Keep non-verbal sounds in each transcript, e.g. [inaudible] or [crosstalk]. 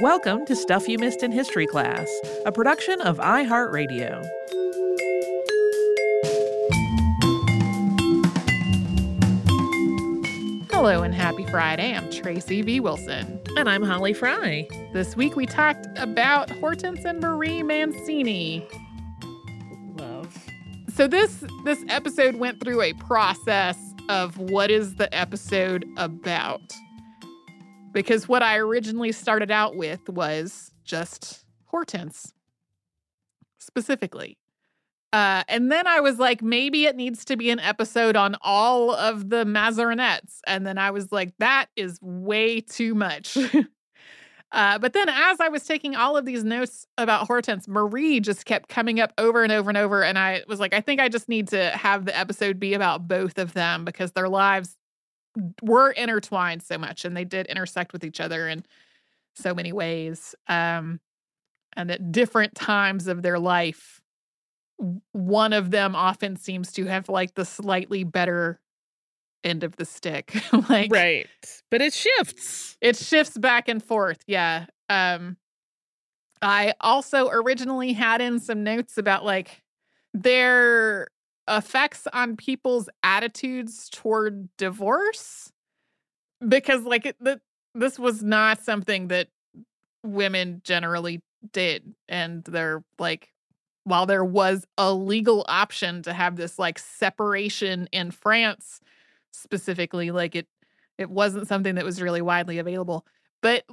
Welcome to Stuff You Missed in History Class, a production of iHeartRadio. Hello and happy Friday. I'm Tracy V. Wilson. And I'm Holly Fry. This week we talked about Hortense and Marie Mancini. Love. So this this episode went through a process of what is the episode about? Because what I originally started out with was just Hortense specifically. Uh, and then I was like, maybe it needs to be an episode on all of the Mazarinettes. And then I was like, that is way too much. [laughs] uh, but then as I was taking all of these notes about Hortense, Marie just kept coming up over and over and over. And I was like, I think I just need to have the episode be about both of them because their lives were intertwined so much and they did intersect with each other in so many ways. Um, and at different times of their life, one of them often seems to have like the slightly better end of the stick. [laughs] like Right. But it shifts. it shifts back and forth. Yeah. Um I also originally had in some notes about like their effects on people's attitudes toward divorce because like it, the, this was not something that women generally did and they're like while there was a legal option to have this like separation in France specifically like it it wasn't something that was really widely available but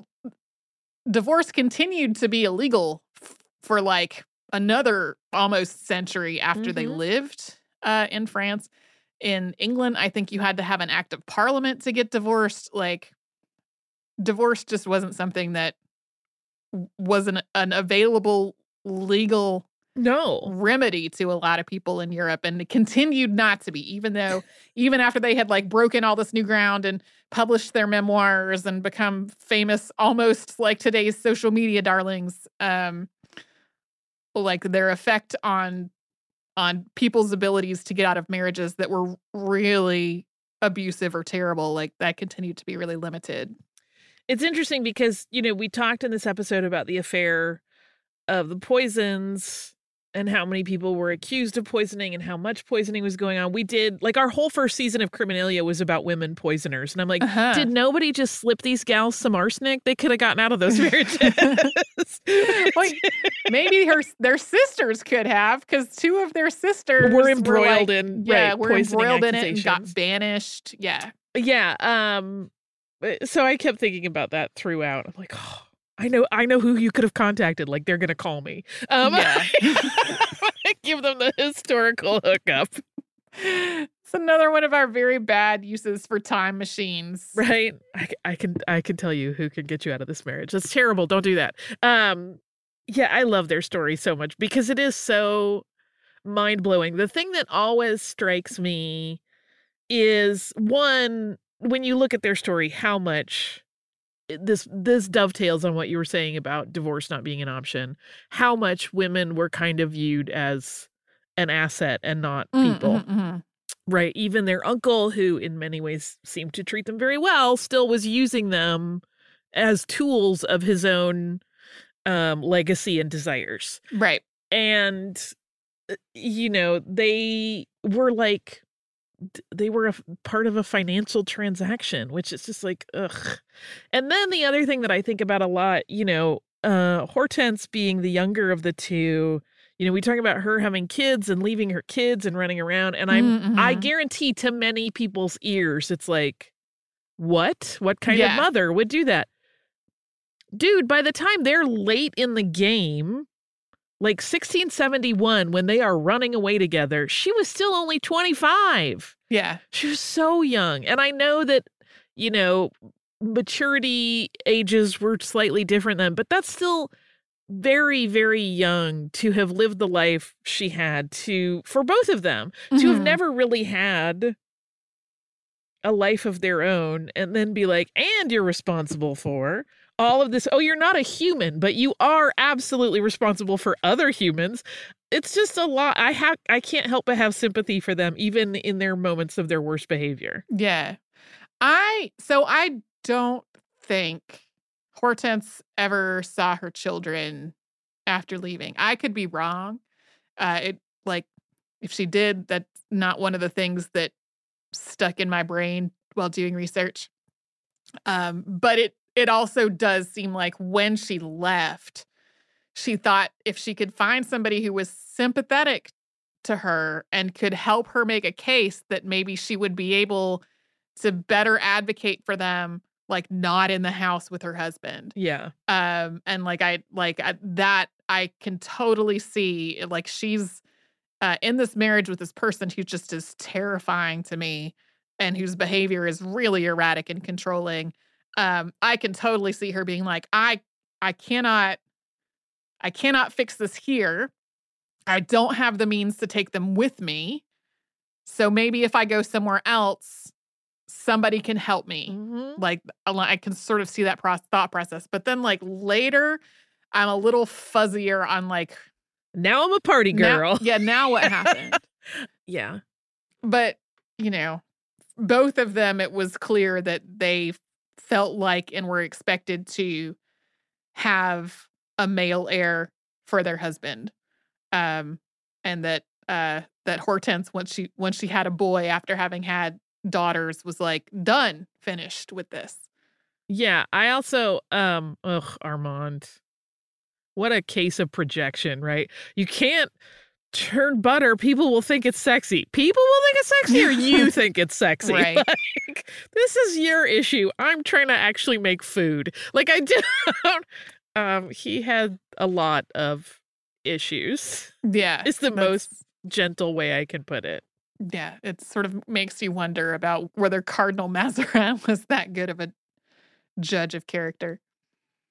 divorce continued to be illegal f- for like another almost century after they Mhm. lived uh, in France. In England, I think you had to have an act of parliament to get divorced. Like, divorce just wasn't something that was an, an available legal No. remedy to a lot of people in Europe and it continued not to be even though even after they had like broken all this new ground and published their memoirs and become famous almost like today's social media darlings um like their effect on on people's abilities to get out of marriages that were really abusive or terrible like that continued to be really limited It's interesting because, you know, we talked in this episode about the affair of the poisons and how many people were accused of poisoning and how much poisoning was going on. We did like our whole first season of Criminalia was about women poisoners. And I'm like, Uh-huh. did nobody just slip these gals some arsenic? They could have gotten out of those [laughs] marriages. [laughs] maybe her their sisters could have because two of their sisters Were embroiled like- in, yeah right, were embroiled in it and got banished yeah yeah. Um. uh, So I kept thinking about that throughout. I'm like, oh, I know, I know who you could have contacted. Like they're gonna call me. Um, Yeah. [laughs] give them the historical hookup, It's another one of our very bad uses for time machines. right? I, I, can, I can tell you who can get you out of this marriage. That's terrible. Don't do that. Um. Yeah, I love their story so much because it is so mind blowing. The thing that always strikes me is one when you look at their story, how much this this dovetails on what you were saying about divorce not being an option. How much women were kind of viewed as an asset and not Mm, people, mhm, mhm. right? Even their uncle, who in many ways seemed to treat them very well, still was using them as tools of his own um legacy and desires Right. and uh, you know they were like they were a part of a financial transaction which is just like ugh and then the other thing that i think about a lot you know uh hortense being the younger of the two you know we talk about her having kids and leaving her kids and running around and i'm Mm, i mhm. guarantee to many people's ears it's like what what kind Yeah. of mother would do that dude by the time they're late in the game like 1671 when they are running away together she was still only 25 Yeah. she was so young and i know that you know maturity ages were slightly different then but that's still very very young to have lived the life she had to for both of them to have Mhm. never really had a life of their own and then be like and you're responsible for all of this oh you're not a human but you are absolutely responsible for other humans it's just a lot i have i can't help but have sympathy for them even in their moments of their worst behavior Yeah. I so I don't think Hortense ever saw her children after leaving. I could be wrong. Uh it like if she did, that's not one of the things that stuck in my brain while doing research. Um, but it it also does seem like when she left, she thought if she could find somebody who was sympathetic to her and could help her make a case that maybe she would be able to better advocate for them like not in the house with her husband. Yeah. Um and like i like I, that i can totally see like she's uh, in this marriage with this person who just is terrifying to me and whose behavior is really erratic and controlling um i can totally see her being like i i cannot i cannot fix this here i don't have the means to take them with me so maybe if i go somewhere else somebody can help me Mhm. like I can sort of see that pro- thought process. But then like later, I'm a little fuzzier on like now i'm a party now- girl yeah, now what [laughs] happened? yeah but you know, both of them, it was clear that they felt like and were expected to have a male heir for their husband, um, and that uh, that Hortense once she once she had a boy after having had daughters was like done finished with this. Yeah, I also um ugh Armand. What a case of projection, right? You can't turn butter, people will think it's sexy. People will think it's sexy or you [laughs] think it's sexy. [laughs] Right. Like, this is your issue. I'm trying to actually make food. Like I [laughs] don't um he had a lot of issues. Yeah. It's the most gentle way I can put it. Yeah. It sort of makes you wonder about whether Cardinal Mazarin was that good of a judge of character.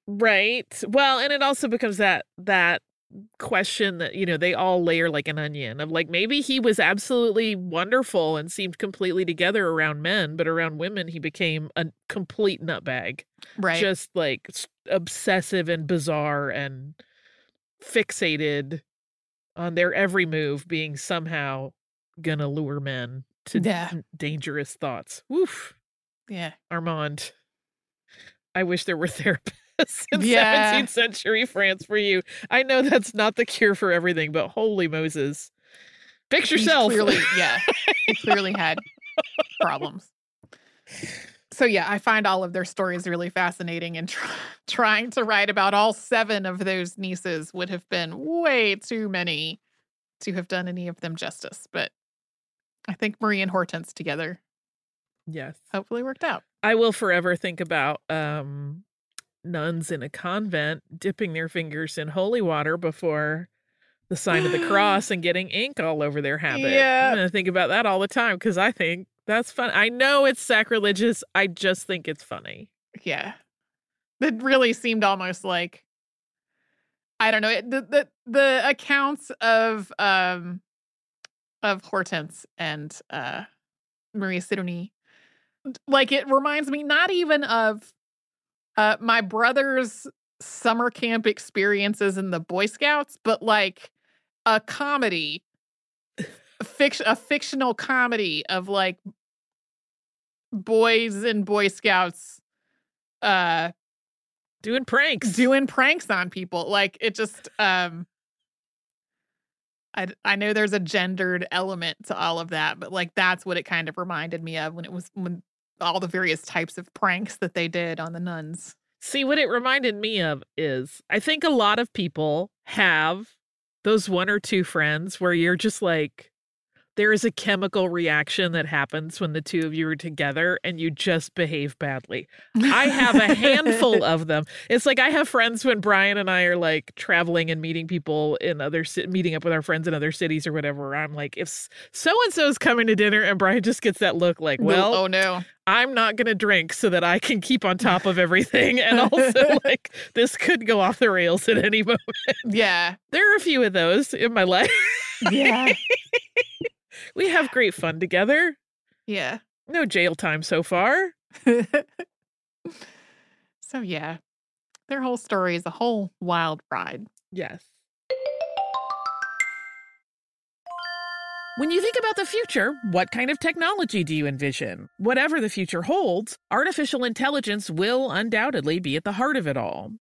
Right. Well, and it also becomes that that question that you know they all layer like an onion of like maybe he was absolutely wonderful and seemed completely together around men, but around women he became a complete nutbag, Right. just like obsessive and bizarre and fixated on their every move being somehow gonna lure men to Yeah. dangerous thoughts. Woof. yeah. Armand. I wish there were [laughs] therapists [laughs] in Yeah. 17th century France for you. I know that's not the cure for everything, but holy Moses. Fix He's yourself. Clearly, yeah. He [laughs] clearly had problems. So yeah, I find all of their stories really fascinating and try, [laughs] trying to write about all seven of those nieces would have been way too many to have done any of them justice, but I think Marie and Hortense together Yes. hopefully worked out. I will forever think about um, nuns in a convent dipping their fingers in holy water before the sign of the cross and getting ink all over their habit. Yeah. To think about that all the time because I think that's fun. I know it's sacrilegious. I just think it's funny. Yeah. It really seemed almost like I don't know. it- The the the accounts of um of Hortense and uh Maria Sidonie like it reminds me not even of uh my brother's summer camp experiences in the Boy Scouts, but like a comedy [laughs] fiction a fictional comedy of like boys and Boy Scouts uh Doing pranks. doing pranks on people like it just um I, I know there's a gendered element to all of that but like that's what it kind of reminded me of when it was when all the various types of pranks that they did on the nuns. See, what it reminded me of is I think a lot of people have those one or two friends where you're just like, there is a chemical reaction that happens when the two of you are together and you just behave badly. I have a handful [laughs] of them. It's like I have friends when Brian and I are like traveling and meeting people in other meeting up with our friends in other cities or whatever. I'm like, if so and so's coming to dinner, and Brian just gets that look like, well, oh no I'm not going to drink so that I can keep on top of everything. And also, [laughs] like, this could go off the rails at any [laughs] moment. yeah There are a few of those in my life. yeah We have great fun together. yeah No jail time so far. [laughs] so yeah their whole story is a whole wild ride Yes. When you think about the future, what kind of technology do you envision? Whatever the future holds, artificial intelligence will undoubtedly be at the heart of it all.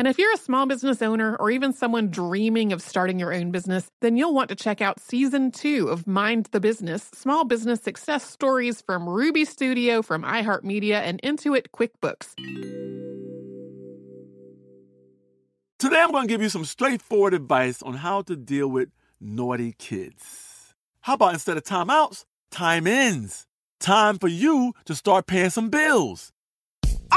And if you're a small business owner or even someone dreaming of starting your own business, then you'll want to check out season two of Mind the Business Small Business Success Stories from Ruby Studio, from iHeartMedia, and Intuit QuickBooks. Today, I'm going to give you some straightforward advice on how to deal with naughty kids. How about instead of timeouts, time ins? Time for you to start paying some bills.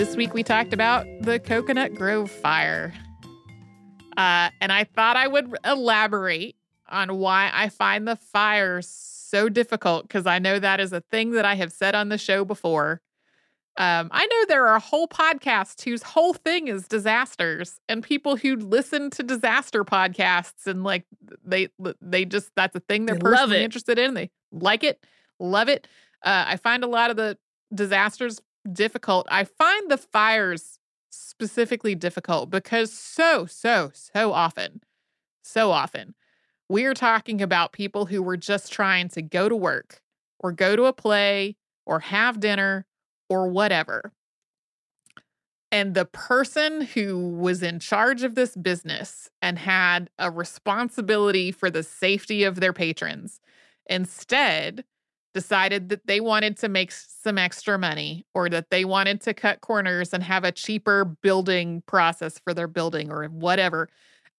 This week we talked about the Coconut Grove fire. Uh, and I thought I would elaborate on why I find the fire so difficult because I know that is a thing that I have said on the show before. Um, I know there are whole podcasts whose whole thing is disasters, and people who listen to disaster podcasts and like they they just that's a thing they're They personally interested in. They like it, love it. Uh, I find a lot of the disasters difficult. I find the fires specifically difficult because so so so often, so often we're talking about people who were just trying to go to work or go to a play or have dinner or whatever. And the person who was in charge of this business and had a responsibility for the safety of their patrons instead decided that they wanted to make some extra money or that they wanted to cut corners and have a cheaper building process for their building or whatever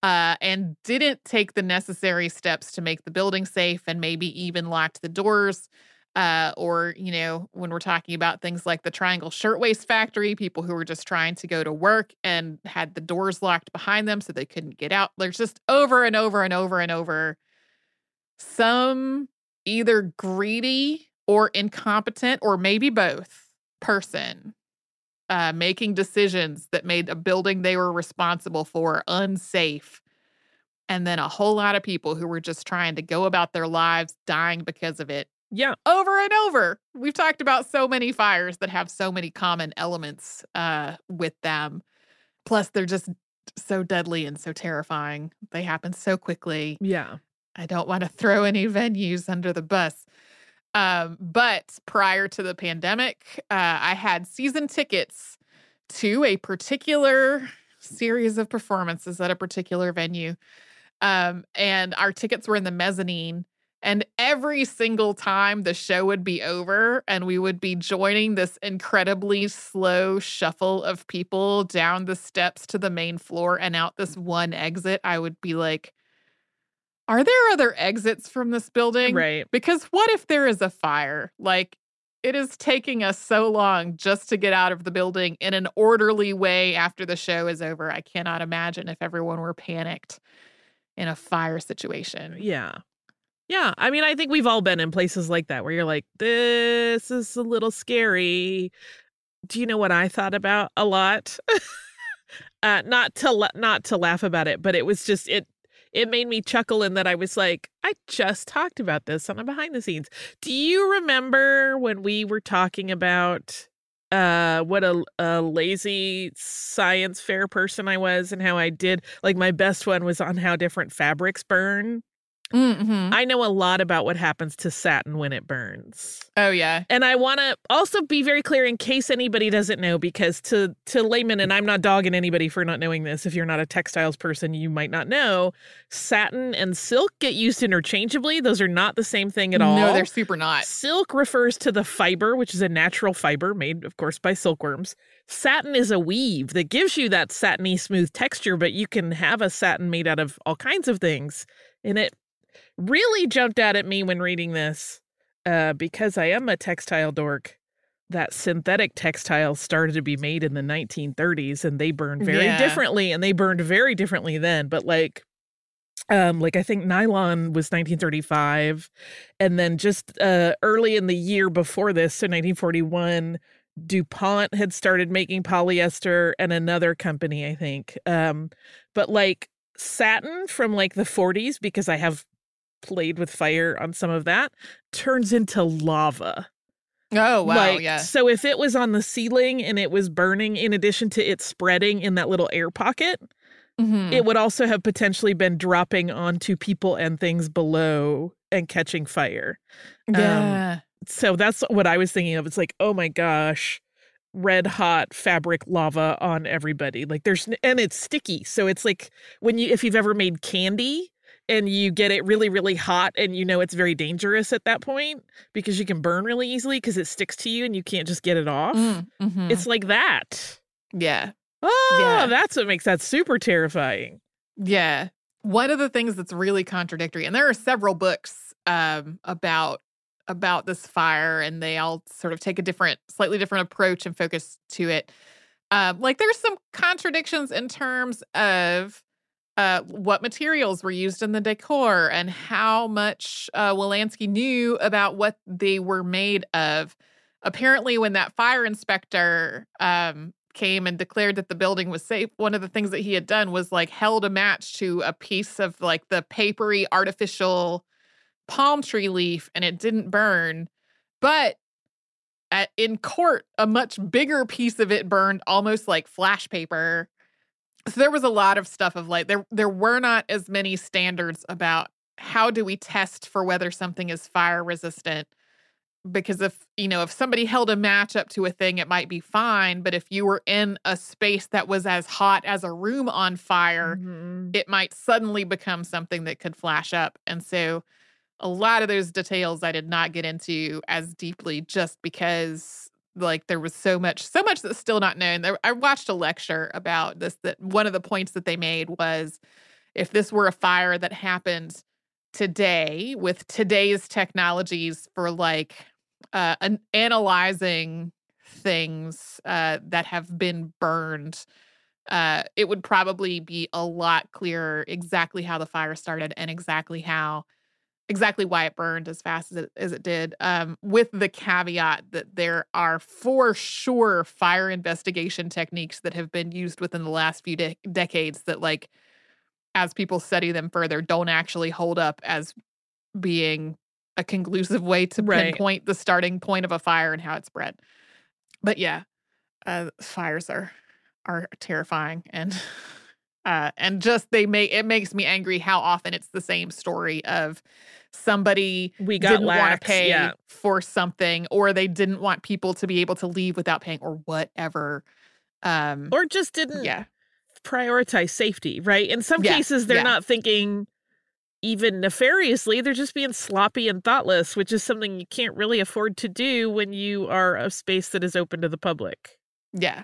uh, and didn't take the necessary steps to make the building safe and maybe even locked the doors. Uh, or, you know, when we're talking about things like the Triangle Shirtwaist Factory, people who were just trying to go to work and had the doors locked behind them so they couldn't get out. There's just over and over and over and over some either greedy or incompetent or maybe both person uh, making decisions that made a building they were responsible for unsafe. And then a whole lot of people who were just trying to go about their lives dying because of it Yeah. over and over. We've talked about so many fires that have so many common elements uh, with them. Plus, they're just so deadly and so terrifying. They happen so quickly. Yeah. I don't want to throw any venues under the bus. Um, but prior to the pandemic, uh, I had season tickets to a particular series of performances at a particular venue. Um, and our tickets were in the mezzanine. And every single time the show would be over and we would be joining this incredibly slow shuffle of people down the steps to the main floor and out this one exit, I would be like, are there other exits from this building? Right. Because what if there is a fire? Like, it is taking us so long just to get out of the building in an orderly way after the show is over. I cannot imagine if everyone were panicked in a fire situation. Yeah. Yeah. I mean, I think we've all been in places like that where you're like, this is a little scary. Do you know what I thought about a lot? [laughs] uh, not to la- not to laugh about it, but it was just it it made me chuckle in that I was like, I just talked about this on the behind the scenes. Do you remember when we were talking about uh what a, a lazy science fair person I was and how I did like my best one was on how different fabrics burn. Mm-hmm. I know a lot about what happens to satin when it burns. Oh, yeah. And I want to also be very clear in case anybody doesn't know because to to layman and I'm not dogging anybody for not knowing this if you're not a textiles person you might not know satin and silk get used interchangeably those are not the same thing at all. No, they're super not. Silk refers to the fiber, which is a natural fiber made, of course, by silkworms. Satin is a weave that gives you that satiny, smooth texture, but you can have a satin made out of all kinds of things. And it really jumped out at me when reading this uh, because I am a textile dork. That synthetic textiles started to be made in the 1930s and they burned very Yeah. differently and they burned very differently then. But like, um, like I think nylon was 1935 and then just uh, early in the year before this, so 1941, DuPont had started making polyester and another company, I think. Um, but like satin from like the 40s, because I have played with fire on some of that, turns into lava. Oh, wow. like, yeah. So if it was on the ceiling and it was burning, in addition to it spreading in that little air pocket, Mhm. it would also have potentially been dropping onto people and things below and catching fire. um, yeah. So that's what I was thinking of. It's like, oh my gosh, red hot fabric lava on everybody. Like there's and it's sticky. So it's like when you if you've ever made candy and you get it really really hot and you know it's very dangerous at that point because you can burn really easily because it sticks to you and you can't just get it off. Mm, mhm. It's like that. yeah. Oh, Yeah. that's what makes that super terrifying. Yeah. One of the things that's really contradictory, and there are several books um, about about this fire, and they all sort of take a different, slightly different approach and focus to it. Um, like there's some contradictions in terms of uh, what materials were used in the decor and how much uh, Welansky knew about what they were made of. Apparently, when that fire inspector um, came and declared that the building was safe, one of the things that he had done was like held a match to a piece of like the papery artificial palm tree leaf and it didn't burn. But at, in court, a much bigger piece of it burned almost like flash paper. So there was a lot of stuff of like there there were not as many standards about how do we test for whether something is fire resistant because if you know if somebody held a match up to a thing it might be fine but if you were in a space that was as hot as a room on fire Mhm. it might suddenly become something that could flash up and so a lot of those details i did not get into as deeply just because like there was so much so much that's still not known. There, i watched a lecture about this that one of the points that they made was if this were a fire that happened today with today's technologies for like uh, an, analyzing things uh, that have been burned, uh, it would probably be a lot clearer exactly how the fire started and exactly how exactly why it burned as fast as it, as it did um, with the caveat that there are for sure fire investigation techniques that have been used within the last few de- decades that like as people study them further don't actually hold up as being a conclusive way to Right. pinpoint the starting point of a fire and how it spread but yeah uh, fires are are terrifying and [laughs] uh and just they make it makes me angry how often it's the same story of somebody We got didn't want to pay Yeah. for something or they didn't want people to be able to leave without paying or whatever um Or just didn't yeah prioritize safety, right? In some Yeah, cases, they're yeah. not thinking even nefariously. They're just being sloppy and thoughtless, which is something you can't really afford to do when you are a space that is open to the public. yeah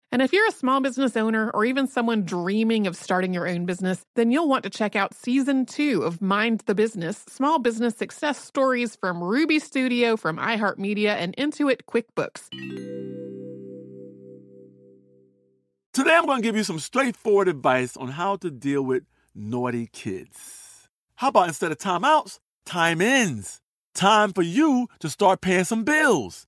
And if you're a small business owner or even someone dreaming of starting your own business, then you'll want to check out season two of Mind the Business Small Business Success Stories from Ruby Studio, from iHeartMedia, and Intuit QuickBooks. Today I'm going to give you some straightforward advice on how to deal with naughty kids. How about instead of timeouts, time ins? Time for you to start paying some bills.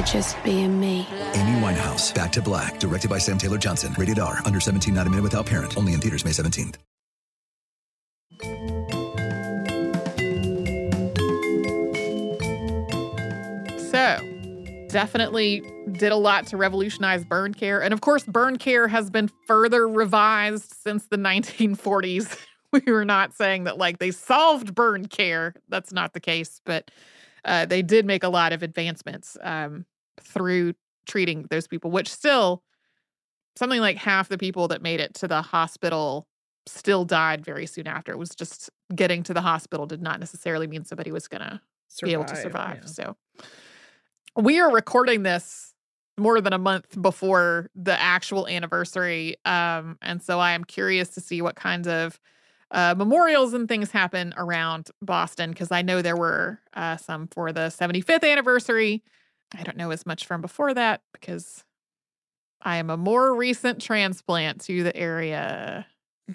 for just being me. Amy Winehouse, Back to Black, directed by Sam Taylor Johnson. Rated R, under 17, not a minute without parent. Only in theaters May 17th. So, definitely did a lot to revolutionize burn care. And of course, burn care has been further revised since the 1940s. [laughs] we were not saying that like they solved burn care. That's not the case, but uh, they did make a lot of advancements um, through treating those people, which still something like half the people that made it to the hospital still died very soon after. It was just getting to the hospital did not necessarily mean somebody was going to be able to survive. yeah. So we are recording this more than a month before the actual anniversary. Um, and so I am curious to see what kinds of uh, memorials and things happen around Boston because I know there were uh, some for the 75th anniversary. I don't know as much from before that because I am a more recent transplant to the area.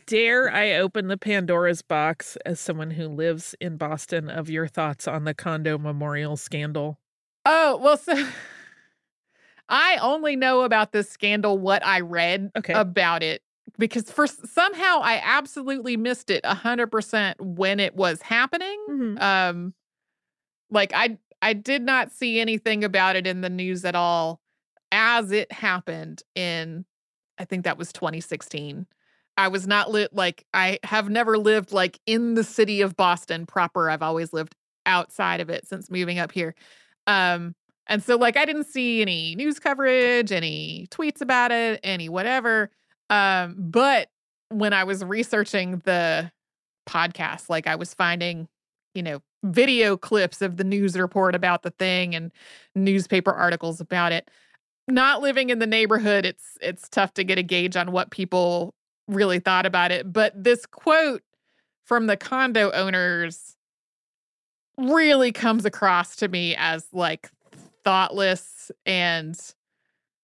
Dare I open the Pandora's box as someone who lives in Boston of your thoughts on the condo memorial scandal? Oh, well, so [laughs] I only know about this scandal what I read Okay. about it because for somehow I absolutely missed it 100% when it was happening. Mhm. Um like I I did not see anything about it in the news at all as it happened in I think that was 2016. I was not lit like I have never lived like in the city of Boston proper. I've always lived outside of it since moving up here. Um and so like I didn't see any news coverage, any tweets about it, any whatever. Um but when I was researching the podcast, like I was finding, you know, video clips of the news report about the thing and newspaper articles about it. Not living in the neighborhood, it's it's tough to get a gauge on what people really thought about it, but this quote from the condo owners really comes across to me as like thoughtless and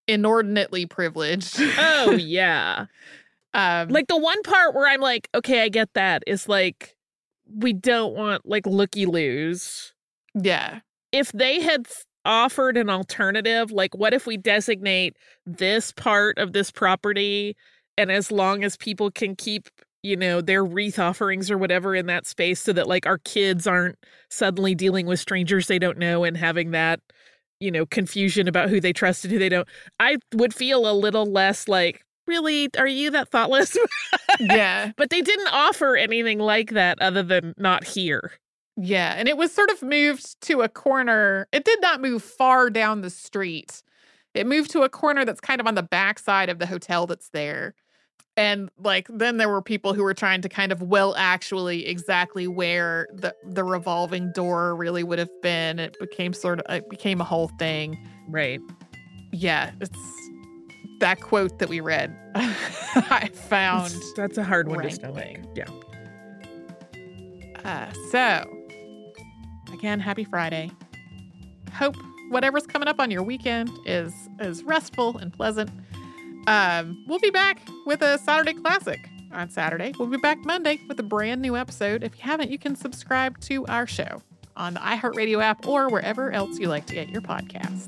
inordinately privileged. Oh, [laughs] yeah. um like the one part where I'm like, okay, I get that is like, we don't want like looky loos. yeah. If they had offered an alternative, like, what if we designate this part of this property and as long as people can keep you know their wreath offerings or whatever in that space so that like our kids aren't suddenly dealing with strangers they don't know and having that you know confusion about who they trust and who they don't i would feel a little less like really are you that thoughtless [laughs] Yeah. but they didn't offer anything like that other than not here Yeah, and it was sort of moved to a corner. It did not move far down the street. It moved to a corner that's kind of on the backside of the hotel that's there. And like then there were people who were trying to kind of well actually exactly where the the revolving door really would have been. It became sort of it became a whole thing. right Yeah, it's that quote that we read. [laughs] I found That's- that's a hard one to stomach yeah Uh, so, again, happy Friday. Hope whatever's coming up on your weekend is is restful and pleasant. Um, we'll be back with a Saturday classic on Saturday. We'll be back Monday with a brand new episode. If you haven't, you can subscribe to our show on the iHeartRadio app or wherever else you like to get your podcasts.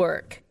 Network.